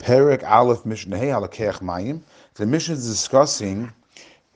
Perek Aleph Mishnah Halakech Mayim. The Mishnah is discussing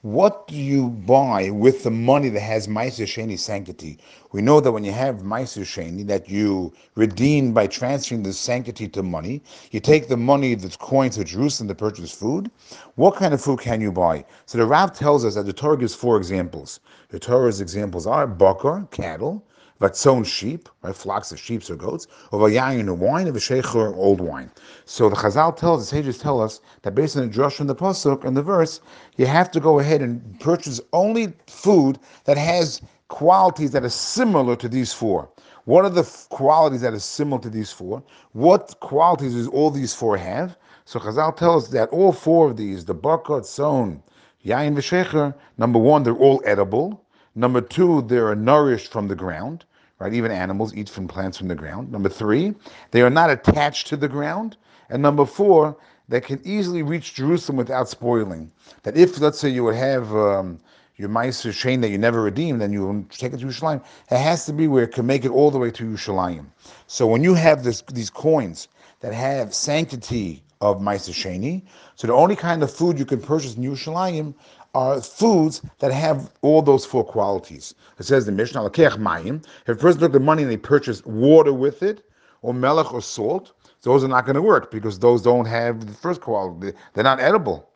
what do you buy with the money that has Meiser Sheni sanctity? We know that when you have Meiser Sheni, that you redeem by transferring the sanctity to money. You take the money that's coins to Jerusalem to purchase food. What kind of food can you buy? So the Rav tells us that the Torah gives four examples. The Torah's examples are bakar, cattle, vatzon sheep, right, flocks of sheep or goats, or vayayin or wine, of shecher old wine. So the Chazal tells, the sages tell us that based on the drush from the pasuk and the verse, you have to go ahead and purchase only food that has qualities that are similar to these four. What are the qualities that are similar to these four? What qualities does all these four have? So Chazal tells that all four of these, the bakar, tzon, yain, v'shecher, number one, they're all edible. Number two, they are nourished from the ground, right? Even animals eat from plants from the ground. Number three, they are not attached to the ground. And number four, they can easily reach Jerusalem without spoiling. That if, let's say, you would have um, your Meiser Sheni that you never redeemed, then you take it to Yerushalayim. It has to be where it can make it all the way to Yerushalayim. So when you have this, these coins that have sanctity of Meiser Sheni, so the only kind of food you can purchase in Yerushalayim are foods that have all those four qualities. It says the Mishnah, Mayim. If a person took the money and they purchased water with it, or melech or salt, those are not going to work because those don't have the first quality. They're not edible,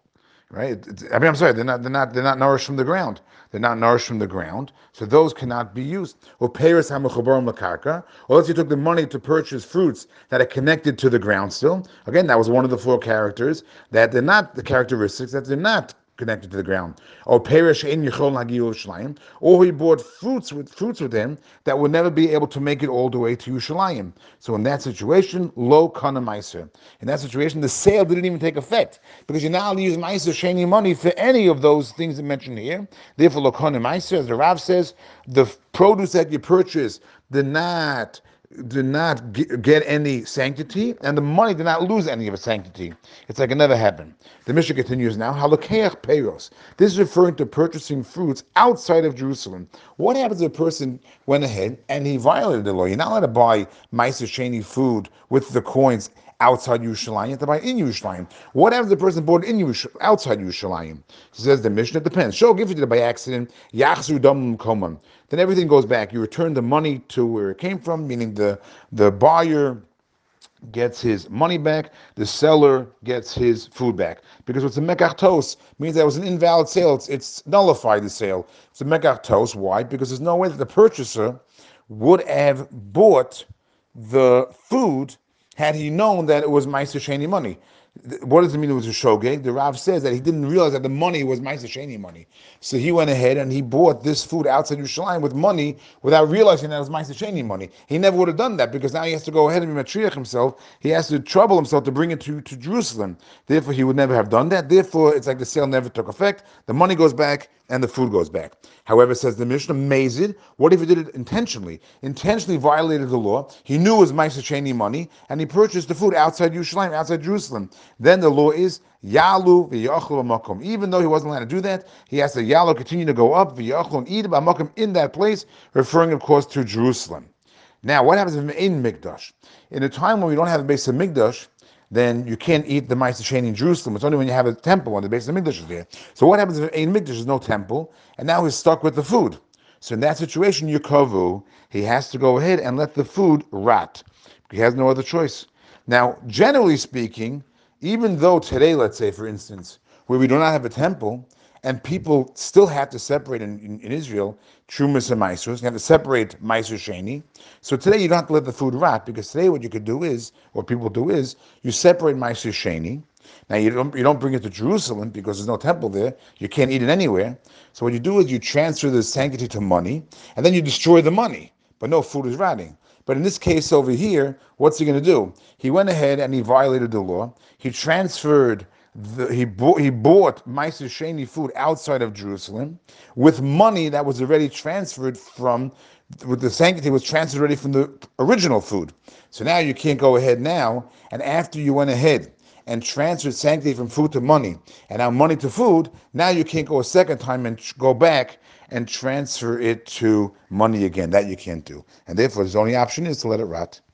right? I mean, I'm sorry, they're not, they're not, they're not nourished from the ground. They're not nourished from the ground, so those cannot be used. Or peiros hamachaborim lakarka. Or let's you took the money to purchase fruits that are connected to the ground still. Again, that was one of the four characters that they're not the characteristics that they're not connected to the ground. Or perish in Yechol or he bought fruits with fruits with him that would never be able to make it all the way to Yerushalayim. So in that situation, low kana meiser. In that situation, the sale didn't even take effect because you're not allowed to use meiser sheni money for any of those things that mentioned here. Therefore, low kana meiser, as the Rav says, the produce that you purchase did not did not get any sanctity, and the money did not lose any of its sanctity. It's like it never happened. The Mishnah continues now. Halakeach peiros. This is referring to purchasing fruits outside of Jerusalem. What happens if a person went ahead and he violated the law? You're not allowed to buy Meiser Sheni food with the coins outside Yerushalayim, you have to buy in Yerushalayim. What happens if the person bought in Yerush- outside Yerushalayim? Says the Mishnah, it depends. Show, give it by accident, yachzu dam komam. Then everything goes back. You return the money to where it came from, meaning the, the buyer gets his money back, the seller gets his food back. Because what's a mekach means that was an invalid sale. It's, it's nullified the sale. It's a mekach Why? Because there's no way that the purchaser would have bought the food had he known that it was Meiser Sheni money. What does it mean it was a shogeg? The Rav says that he didn't realize that the money was Meiser Sheni money. So he went ahead and he bought this food outside Yerushalayim with money without realizing that it was Meiser Sheni money. He never would have done that because now he has to go ahead and be matriach himself. He has to trouble himself to bring it to, to Jerusalem. Therefore, he would never have done that. Therefore, it's like the sale never took effect. The money goes back and the food goes back. However, says the Mishnah, mazid, what if he did it intentionally? Intentionally violated the law. He knew it was Meiser Sheni money and he purchased the food outside Yerushalayim, outside Jerusalem. Then the law is Yalu makom. Even though he wasn't allowed to do that, he has to Yalu continue to go up v'yachlu and eat makom in that place, referring of course to Jerusalem. Now, what happens ein Mikdash? In a time when we don't have a base of Mikdash, then you can't eat the Meiser Sheni in Jerusalem. It's only when you have a temple when the base of Mikdash is there. So what happens if ein Mikdash is no temple, and now he's stuck with the food? So in that situation, Yukovu, he has to go ahead and let the food rot. He has no other choice. Now, generally speaking, even though today, let's say, for instance, where we do not have a temple, and people still have to separate in, in, in Israel trumas and maisros. You have to separate maiser sheni. So today you don't have to let the food rot because today what you could do is, what people do is, you separate maiser sheni. Now you don't you don't bring it to Jerusalem because there's no temple there. You can't eat it anywhere. So what you do is you transfer the sanctity to money, and then you destroy the money, but no food is rotting. But in this case over here, what's he going to do? He went ahead and he violated the law. He transferred the, he bought he bought Meiser Sheni food outside of Jerusalem with money that was already transferred from with the sanctity was transferred already from the original food. So now you can't go ahead now, and after you went ahead and transferred sanctity from food to money, and now money to food, now you can't go a second time and go back and transfer it to money again. That you can't do. And therefore, the only option is to let it rot.